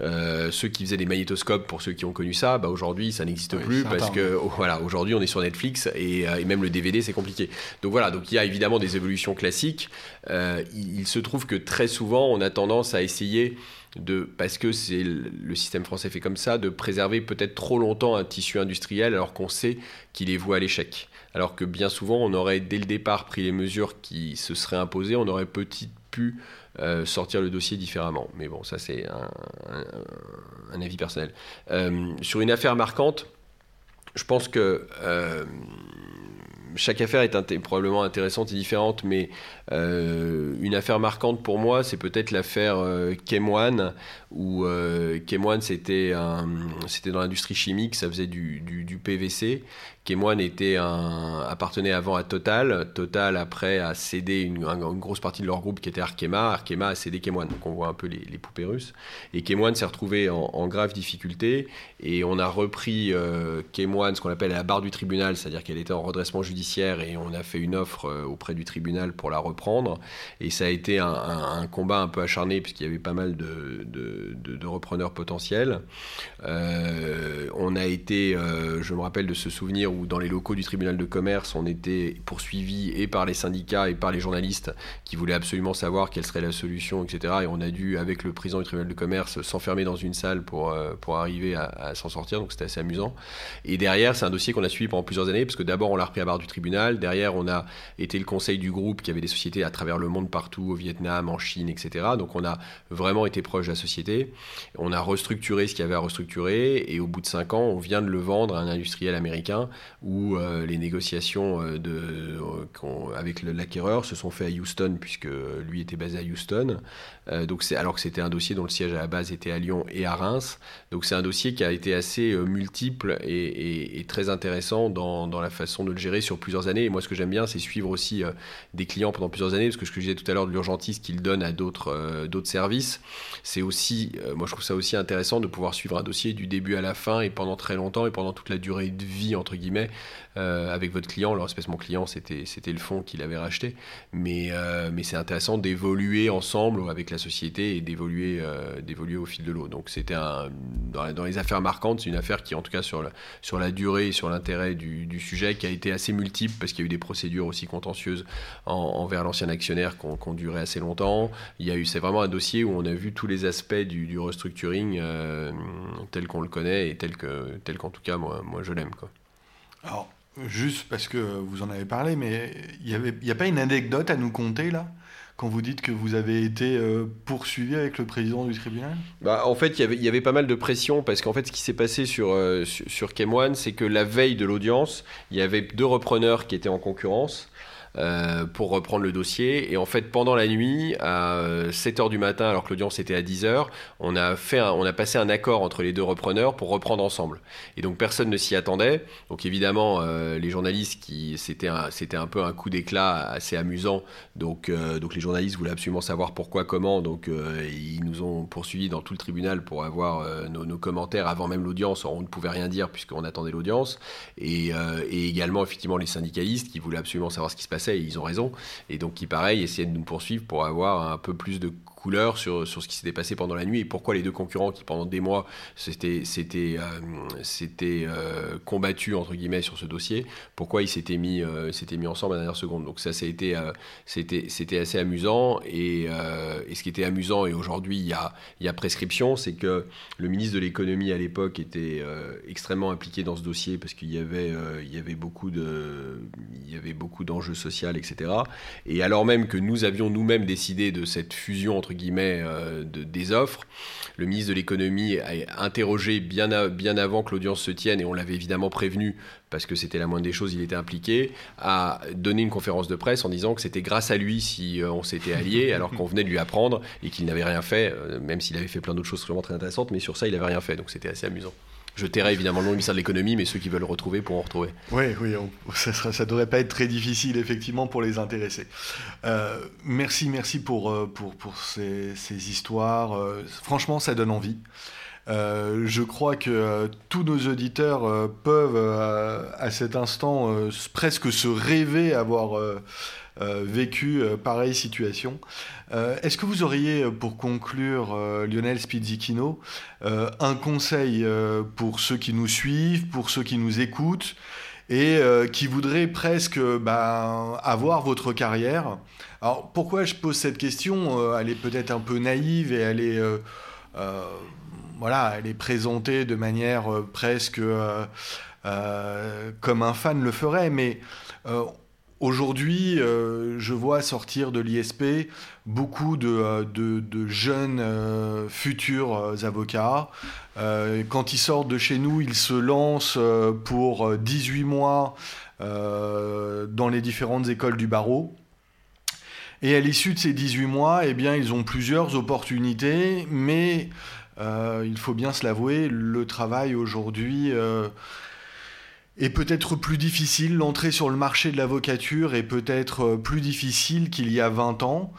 Speaker 2: euh, ceux qui faisaient des magnétoscopes, pour ceux qui ont connu ça, bah aujourd'hui ça n'existe plus parce que oh, voilà, aujourd'hui on est sur Netflix et, et même le DVD c'est compliqué. Donc voilà, donc il y a évidemment des évolutions classiques. Il, il se trouve que très souvent on a tendance à essayer de, parce que c'est le système français fait comme ça, de préserver peut-être trop longtemps un tissu industriel alors qu'on sait qu'il est voué à l'échec. Alors que bien souvent, on aurait dès le départ pris les mesures qui se seraient imposées, on aurait petit pu euh, sortir le dossier différemment. Mais bon, ça c'est un, avis personnel. Euh, sur une affaire marquante, je pense que euh, chaque affaire est probablement intéressante et différente, mais euh, une affaire marquante pour moi, c'est peut-être l'affaire euh, Kemwan, où euh, Kemwan, c'était dans l'industrie chimique, ça faisait du, du, PVC. Kemwan était un, appartenait avant à Total. Total, après, a cédé une, grosse partie de leur groupe qui était Arkema. Arkema a cédé Kemwan. Donc on voit un peu les, poupées russes. Et Kemwan s'est retrouvé en, grave difficulté. Et on a repris euh, ce qu'on appelle à la barre du tribunal, c'est-à-dire qu'elle était en redressement judiciaire. Et on a fait une offre euh, auprès du tribunal pour la reprendre. Et ça a été un, combat un peu acharné, puisqu'il y avait pas mal de, de, repreneurs potentiels. Euh, on a été, euh, je me rappelle de ce souvenir où dans les locaux du tribunal de commerce, on était poursuivi et par les syndicats et par les journalistes qui voulaient absolument savoir quelle serait la solution, etc. Et on a dû, avec le président du tribunal de commerce, s'enfermer dans une salle pour, euh, pour arriver à, s'en sortir. Donc c'était assez amusant. Et derrière, c'est un dossier qu'on a suivi pendant plusieurs années, parce que d'abord on l'a repris à barre du tribunal. Derrière, on a été le conseil du groupe qui avait des sociétés à travers le monde partout, au Vietnam, en Chine, etc. Donc on a vraiment été proche de la société. On a restructuré ce qu'il y avait à restructurer. Et au bout de cinq ans, on vient de le vendre à un industriel américain où euh, les négociations euh, euh, avec l'acquéreur se sont faites à Houston, puisque lui était basé à Houston. Donc alors que c'était un dossier dont le siège à la base était à Lyon et à Reims. Donc c'est un dossier qui a été assez multiple et, très intéressant dans, la façon de le gérer sur plusieurs années. Et moi, ce que j'aime bien, c'est suivre aussi des clients pendant plusieurs années, parce que ce que je disais tout à l'heure de l'urgentiste qu'il donne à d'autres d'autres services, c'est aussi moi je trouve ça aussi intéressant de pouvoir suivre un dossier du début à la fin et pendant très longtemps et pendant toute la durée de vie entre guillemets avec votre client. Alors espèce mon client c'était c'était le fonds qu'il avait racheté, mais mais c'est intéressant d'évoluer ensemble avec la société et d'évoluer d'évoluer au fil de l'eau. Donc c'était dans, dans, les affaires marquantes, c'est une affaire qui en tout cas sur la, la durée et sur l'intérêt du, sujet qui a été assez multiple parce qu'il y a eu des procédures aussi contentieuses envers l'ancien actionnaire qui ont, duré assez longtemps. Il y a eu, c'est vraiment un dossier où on a vu tous les aspects du, restructuring euh, tel qu'on le connaît et tel que, tel qu'en tout cas moi, moi je l'aime. Quoi.
Speaker 1: Alors, juste parce que vous en avez parlé, mais il n'y a pas une anecdote à nous conter là? Quand vous dites que vous avez été euh, poursuivi avec le président du tribunal?
Speaker 2: Bah, En fait, il y avait pas mal de pression parce qu'en fait, ce qui s'est passé sur, euh, sur, sur c'est que la veille de l'audience, il y avait deux repreneurs qui étaient en concurrence. Euh, pour reprendre le dossier. Et en fait, pendant la nuit, à 7h du matin, alors que l'audience était à 10h, on a, fait on a passé un accord entre les deux repreneurs pour reprendre ensemble. Et donc personne ne s'y attendait. Donc évidemment, euh, les journalistes, qui c'était un, c'était un peu un coup d'éclat assez amusant. Donc, euh, donc les journalistes voulaient absolument savoir pourquoi, comment. Donc ils nous ont poursuivis dans tout le tribunal pour avoir nos, commentaires avant même l'audience. On ne pouvait rien dire puisqu'on attendait l'audience. Et également, effectivement, les syndicalistes qui voulaient absolument savoir ce qui se passait ils ont raison. Et donc, qui, pareil, essayaient de nous poursuivre pour avoir un peu plus de couleur sur, sur ce qui s'était passé pendant la nuit et pourquoi les deux concurrents qui pendant des mois s'étaient euh, euh, combattus entre guillemets sur ce dossier pourquoi ils s'étaient mis euh, mis ensemble à la dernière seconde. Donc ça c'était c'était c'était assez amusant et, et, ce qui était amusant et aujourd'hui il y a y a prescription c'est que le ministre de l'économie à l'époque était extrêmement impliqué dans ce dossier parce qu'il y avait il y avait beaucoup de il y avait beaucoup d'enjeux sociaux etc et alors même que nous avions nous-mêmes décidé de cette fusion entre guillemets, euh, de, des offres. Le ministre de l'économie a interrogé bien, bien avant que l'audience se tienne, et on l'avait évidemment prévenu, parce que c'était la moindre des choses, il était impliqué, a donné une conférence de presse en disant que c'était grâce à lui si euh, on s'était alliés, *laughs* alors qu'on venait de lui apprendre, et qu'il n'avait rien fait, euh, même s'il avait fait plein d'autres choses vraiment très intéressantes, mais sur ça, il n'avait rien fait, donc c'était assez amusant. Je tairai évidemment le nom du ministère de l'économie, mais ceux qui veulent le retrouver pourront retrouver.
Speaker 1: Oui, oui, ça ne devrait pas être très difficile, effectivement, pour les intéressés. Euh, merci, merci pour, euh, ces, histoires. Euh, franchement, ça donne envie. je crois que tous nos auditeurs peuvent, à cet instant, presque se rêver avoir vécu pareille situation. Euh, est-ce que vous auriez, euh, pour conclure, euh, Lionel Spizzichino, un conseil pour ceux qui nous suivent, pour ceux qui nous écoutent et qui voudraient presque ben, avoir votre carrière? Alors pourquoi je pose cette question? Elle est peut-être un peu naïve et elle est, elle est présentée de manière presque comme un fan le ferait, mais Aujourd'hui, euh, je vois sortir de l'ISP beaucoup de, euh, jeunes euh, futurs avocats. quand ils sortent de chez nous, ils se lancent pour 18 mois dans les différentes écoles du barreau. Et à l'issue de ces 18 mois, eh bien, ils ont plusieurs opportunités, mais il faut bien se l'avouer, le travail aujourd'hui est peut-être plus difficile, l'entrée sur le marché de l'avocature est peut-être euh, plus difficile qu'il y a 20 ans.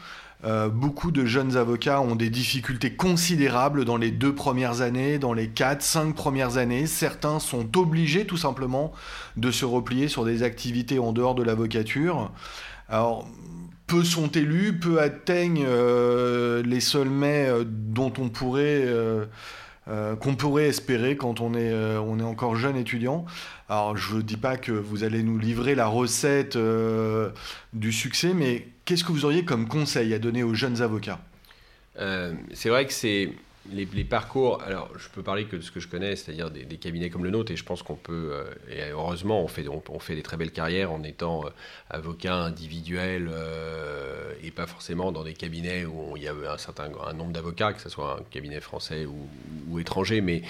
Speaker 1: Euh, beaucoup de jeunes avocats ont des difficultés considérables dans les deux premières années, dans les quatre, cinq premières années. Certains sont obligés tout simplement de se replier sur des activités en dehors de l'avocature. Alors, peu sont élus, peu atteignent euh, les sommets dont on pourrait... qu'on pourrait espérer quand on est, on est encore jeune étudiant. Alors, je ne dis pas que vous allez nous livrer la recette euh, du succès, mais qu'est-ce que vous auriez comme conseil à donner aux jeunes avocats?
Speaker 2: Euh, C'est vrai que c'est les, parcours, alors je peux parler que de ce que je connais, c'est-à-dire des, cabinets comme le nôtre, et je pense qu'on peut, euh, et heureusement, on fait, on, fait des très belles carrières en étant euh, avocat individuel euh, et pas forcément dans des cabinets où il y a un certain nombre d'avocats, que ce soit un cabinet français ou, étranger, mais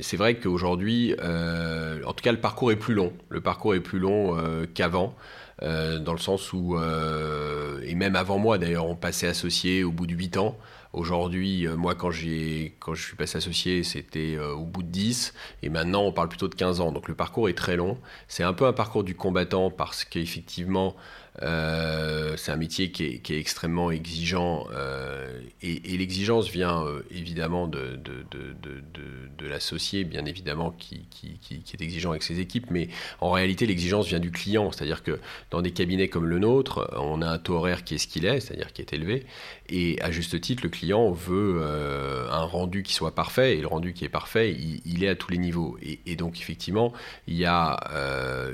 Speaker 2: c'est vrai qu'aujourd'hui, en tout cas, le parcours est plus long. Le parcours est plus long qu'avant. dans le sens où, et même avant moi d'ailleurs, on passait associé au bout de 8 ans. Aujourd'hui, euh, moi, quand, je suis passé associé, c'était euh, au bout de 10, et maintenant, on parle plutôt de 15 ans. Donc le parcours est très long. C'est un peu un parcours du combattant parce qu'effectivement, Euh, c'est un métier qui est, extrêmement exigeant et, l'exigence vient évidemment de, de, l'associé, bien évidemment, qui, est exigeant avec ses équipes, mais en réalité l'exigence vient du client, c'est-à-dire que dans des cabinets comme le nôtre, on a un taux horaire qui est ce qu'il est, c'est-à-dire qui est élevé, et à juste titre, le client veut un rendu qui soit parfait, et le rendu qui est parfait, il, est à tous les niveaux. Et, donc effectivement, il y a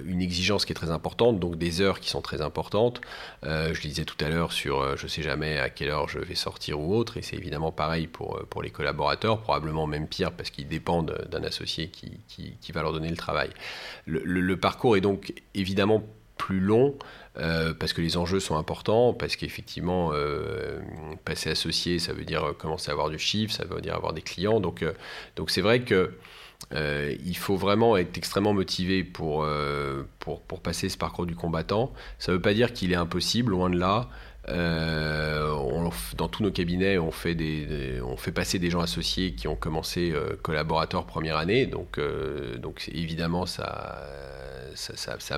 Speaker 2: une exigence qui est très importante, donc des heures qui sont très importantes, euh, je disais tout à l'heure sur euh, je sais jamais à quelle heure je vais sortir ou autre, et c'est évidemment pareil pour, euh, pour les collaborateurs, probablement même pire parce qu'ils dépendent d'un associé qui, qui, va leur donner le travail. Le, parcours est donc évidemment long. parce que les enjeux sont importants, parce qu'effectivement, passer associé, ça veut dire commencer à avoir du chiffre, ça veut dire avoir des clients. Donc, donc c'est vrai que euh, il faut vraiment être extrêmement motivé pour, euh, pour, passer ce parcours du combattant. Ça veut pas dire qu'il est impossible, loin de là. Euh, dans tous nos cabinets, on fait, passer des gens associés qui ont commencé collaborateurs première année. Donc, donc évidemment, ça,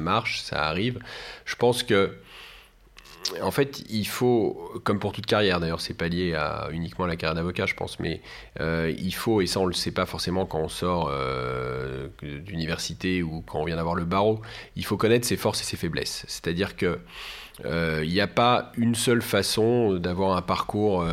Speaker 2: marche, ça arrive. Je pense que en fait, il faut, comme pour toute carrière, d'ailleurs, c'est pas lié uniquement à la carrière d'avocat, je pense, mais euh, il faut, et ça on le sait pas forcément quand on sort euh, d'université ou quand on vient d'avoir le barreau, il faut connaître ses forces et ses faiblesses. C'est-à-dire que euh, il n'y a pas une seule façon d'avoir un parcours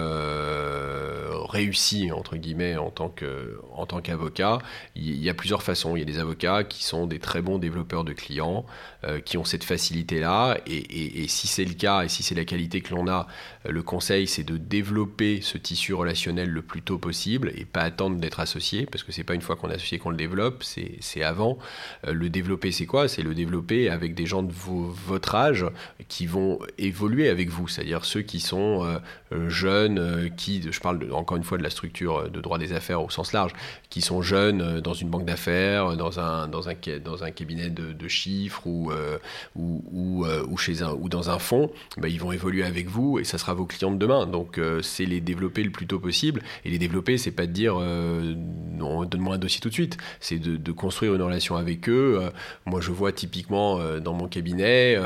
Speaker 2: réussi entre guillemets en tant que en tant qu'avocat. Il y a plusieurs façons. Il y a des avocats qui sont des très bons développeurs de clients, euh, qui ont cette facilité là. Et, si c'est le cas et si c'est la qualité que l'on a, euh, le conseil c'est de développer ce tissu relationnel le plus tôt possible et pas attendre d'être associé parce que c'est pas une fois qu'on est associé qu'on le développe, c'est avant. Euh, le développer c'est quoi? C'est le développer avec des gens de votre âge qui vont évoluer avec vous, c'est-à-dire ceux qui sont jeunes, qui, je parle encore une fois de la structure de droit des affaires au sens large, qui sont jeunes dans une banque d'affaires, dans un, dans, un, dans un cabinet de, chiffres ou, euh, ou, euh, ou, chez un, ou dans un fonds, bah, ils vont évoluer avec vous et ça sera vos clients de demain. Donc c'est les développer le plus tôt possible. Et les développer, c'est pas de dire donne-moi un dossier tout de suite, c'est de, construire une relation avec eux. moi, je vois typiquement dans mon cabinet,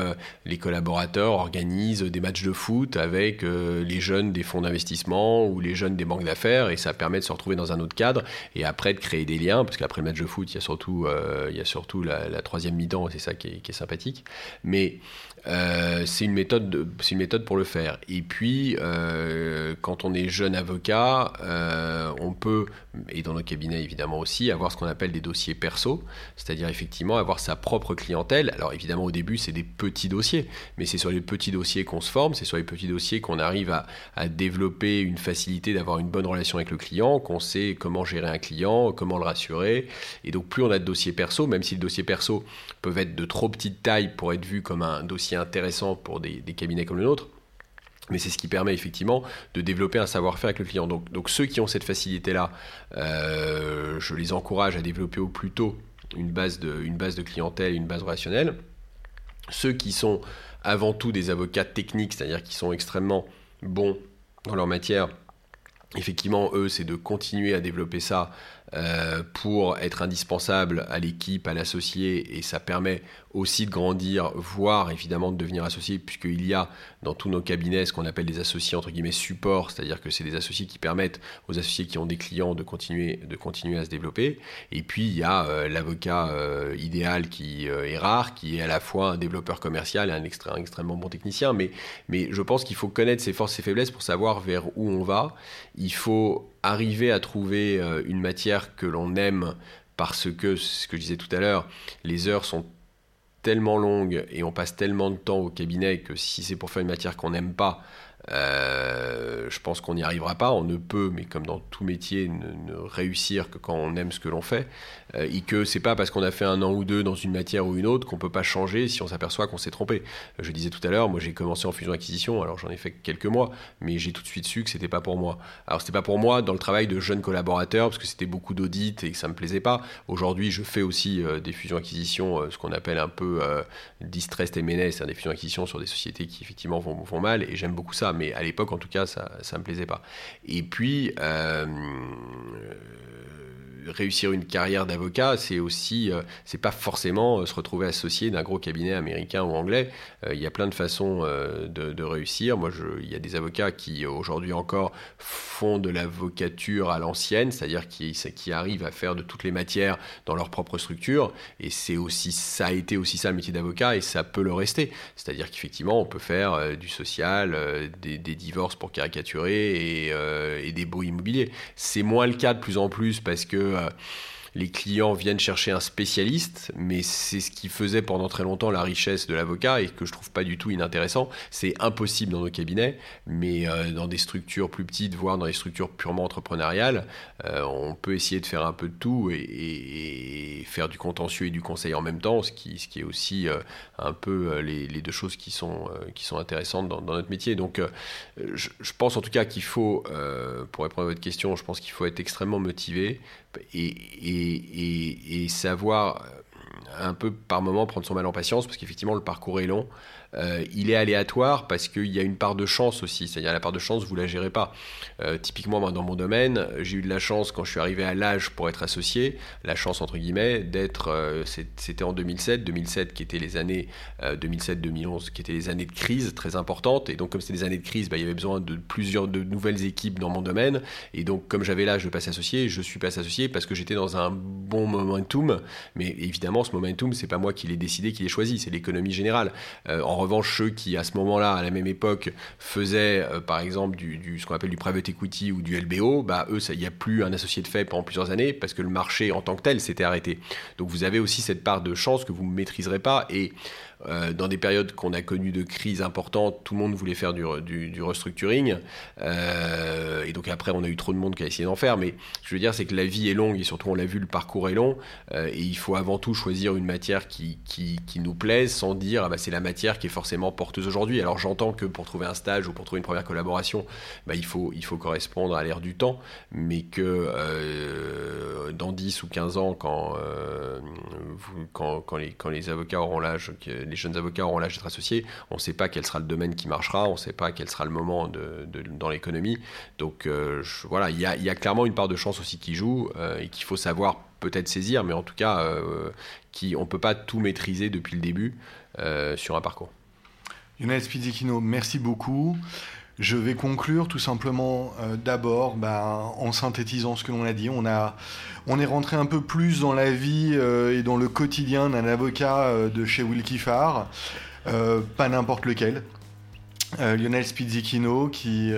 Speaker 2: les collaborateurs organisent des matchs de foot avec les jeunes des fonds d'investissement ou les jeunes des banques d'affaires et ça permet de se retrouver dans un autre cadre et après de créer des liens parce qu'après le match de foot il y a surtout, euh, il y a surtout la, troisième mi-temps c'est ça qui est, qui sympathique. Mais euh, c'est une méthode une méthode pour le faire. Et puis euh, quand on est jeune avocat on peut et dans nos cabinets évidemment aussi avoir ce qu'on appelle des dossiers perso. C'est-à-dire effectivement avoir sa propre clientèle. Alors évidemment au début c'est des petits dossiers. Mais c'est sur les petits dossiers qu'on se forme. C'est sur les petits dossiers qu'on arrive à, développer une facilité d'avoir une bonne relation avec le client qu'on sait comment gérer un client, comment le rassurer. Et donc plus on a de dossiers perso, même si le dossier perso peuvent être de trop petite taille pour être vu comme un dossier intéressant pour des, cabinets comme le nôtre, mais c'est ce qui permet effectivement de développer un savoir-faire avec le client. Donc, donc ceux qui ont cette facilité-là, euh, je les encourage à développer au plus tôt une base, de, une base de clientèle, une base relationnelle. Ceux qui sont avant tout des avocats techniques, c'est-à-dire qui sont extrêmement bons dans leur matière, effectivement, eux, c'est de continuer à développer ça euh, pour être indispensable à l'équipe, à l'associé, et ça permet aussi de grandir, voire évidemment de devenir associé, puisqu'il y a dans tous nos cabinets ce qu'on appelle des associés entre guillemets support, c'est-à-dire que c'est des associés qui permettent aux associés qui ont des clients de continuer, de continuer à se développer. Et puis il y a euh, l'avocat euh, idéal qui est rare, qui est à la fois un développeur commercial et un, extrêmement bon technicien, mais, mais je pense qu'il faut connaître ses forces et ses faiblesses pour savoir vers où on va. Il faut arriver à trouver euh, une matière que l'on aime parce que, ce que je disais tout à l'heure, les heures sont tellement longues et on passe tellement de temps au cabinet que si c'est pour faire une matière qu'on n'aime pas, euh, je pense qu'on n'y arrivera pas. On ne peut, mais comme dans tout métier, ne, réussir que quand on aime ce que l'on fait. Euh, et que c'est pas parce qu'on a fait un an ou deux dans une matière ou une autre qu'on peut pas changer si on s'aperçoit qu'on s'est trompé. Euh, je disais tout à l'heure, moi j'ai commencé en fusion-acquisition, alors j'en ai fait quelques mois, mais j'ai tout de suite su que c'était pas pour moi. Alors c'était pas pour moi dans le travail de jeune collaborateur parce que c'était beaucoup d'audits et que ça me plaisait pas. Aujourd'hui, je fais aussi des fusions-acquisitions, ce qu'on appelle un peu distressed M&A, c'est-à-dire des fusions-acquisitions sur des sociétés qui effectivement vont, vont mal, et j'aime beaucoup ça mais à l'époque, en tout cas, ça ne me plaisait pas. Et puis, euh, réussir une carrière d'avocat, c'est aussi, c'est pas forcément se retrouver associé d'un gros cabinet américain ou anglais. il y a plein de façons de, réussir. Moi, il y a des avocats qui aujourd'hui encore font de l'avocature à l'ancienne, c'est-à-dire qui, qui arrivent à faire de toutes les matières dans leur propre structure. Et c'est aussi, ça a été aussi ça le métier d'avocat et ça peut le rester. C'est-à-dire qu'effectivement, on peut faire du social, des, divorces pour caricaturer et, et des beaux immobiliers. C'est moins le cas de plus en plus parce que euh, les clients viennent chercher un spécialiste, mais c'est ce qui faisait pendant très longtemps la richesse de l'avocat et que je trouve pas du tout inintéressant. C'est impossible dans nos cabinets, mais euh, dans des structures plus petites, voire dans des structures purement entrepreneuriales, euh, on peut essayer de faire un peu de tout et, faire du contentieux et du conseil en même temps, ce qui, est aussi un peu les, deux choses qui sont, intéressantes dans, notre métier. Donc je, pense en tout cas qu'il faut, pour répondre à votre question, je pense qu'il faut être extrêmement motivé et, savoir un peu par moment prendre son mal en patience, parce qu'effectivement le parcours est long. Euh, il est aléatoire parce qu'il y a une part de chance aussi. C'est-à-dire la part de chance, vous la gérez pas. Euh, typiquement, moi, dans mon domaine, j'ai eu de la chance quand je suis arrivé à l'âge pour être associé, la chance entre guillemets d'être. Euh, c'était en 2007, 2007 qui étaient les années 2007-2011 qui étaient les années de crise très importantes. Et donc comme c'était des années de crise, bah, il y avait besoin de plusieurs de nouvelles équipes dans mon domaine. Et donc comme j'avais l'âge de passer associé, je suis passé associé parce que j'étais dans un bon momentum. Mais évidemment, ce momentum, c'est pas moi qui l'ai décidé, qui l'ai choisi, c'est l'économie générale. en revanche, ceux qui, à ce moment-là, à la même époque, faisaient, euh, par exemple, ce qu'on appelle du private equity ou du LBO, bah, eux, il n'y a plus un associé de fait pendant plusieurs années parce que le marché en tant que tel s'était arrêté. Donc vous avez aussi cette part de chance que vous ne maîtriserez pas et euh, dans des périodes qu'on a connues de crise importante, tout le monde voulait faire du, restructuring. Euh, et donc après, on a eu trop de monde qui a essayé d'en faire. Mais je veux dire, c'est que la vie est longue et surtout, on l'a vu, le parcours est long. Euh, et il faut avant tout choisir une matière qui, nous plaise sans dire, ah bah, c'est la matière qui est forcément porteuse aujourd'hui. Alors j'entends que pour trouver un stage ou pour trouver une première collaboration, bah, il, faut, il faut correspondre à l'ère du temps. Mais que dans 10 ou 15 ans, quand, quand, les, quand les avocats auront l'âge les jeunes avocats auront l'âge d'être associés, on ne sait pas quel sera le domaine qui marchera, on ne sait pas quel sera le moment dans l'économie. Donc euh, voilà, il y a, clairement une part de chance aussi qui joue euh, et qu'il faut savoir peut-être saisir, mais en tout cas, euh, on ne peut pas tout maîtriser depuis le début sur un parcours.
Speaker 1: Younes Pizzichino, merci beaucoup. Je vais conclure tout simplement euh, d'abord ben, en synthétisant ce que l'on a dit. On, a, on est rentré un peu plus dans la vie euh, et dans le quotidien d'un avocat euh, de chez Wilkie Farr, pas n'importe lequel. Lionel Spizzichino, qui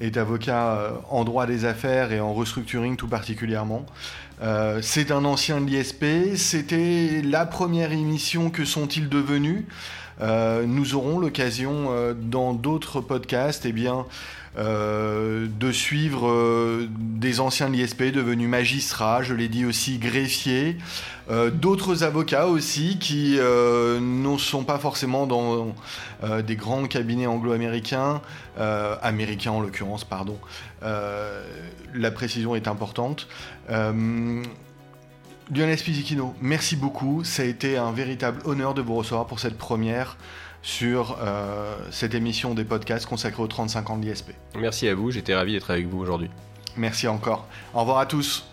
Speaker 1: est avocat en droit des affaires et en restructuring tout particulièrement. c'est un ancien de l'ISP, c'était la première émission Que sont-ils devenus euh, nous aurons l'occasion euh, dans d'autres podcasts eh bien, euh, de suivre des anciens de l'ISP devenus magistrats, je l'ai dit aussi greffiers, d'autres avocats aussi qui ne sont pas forcément dans des grands cabinets anglo-américains, américains en l'occurrence, pardon. la précision est importante. Lionel Spizikino, merci beaucoup. Ça a été un véritable honneur de vous recevoir pour cette première sur euh, cette émission des podcasts consacrée aux 35 ans de l'ISP.
Speaker 2: Merci à vous, j'étais ravi d'être avec vous aujourd'hui.
Speaker 1: Merci encore. Au revoir à tous.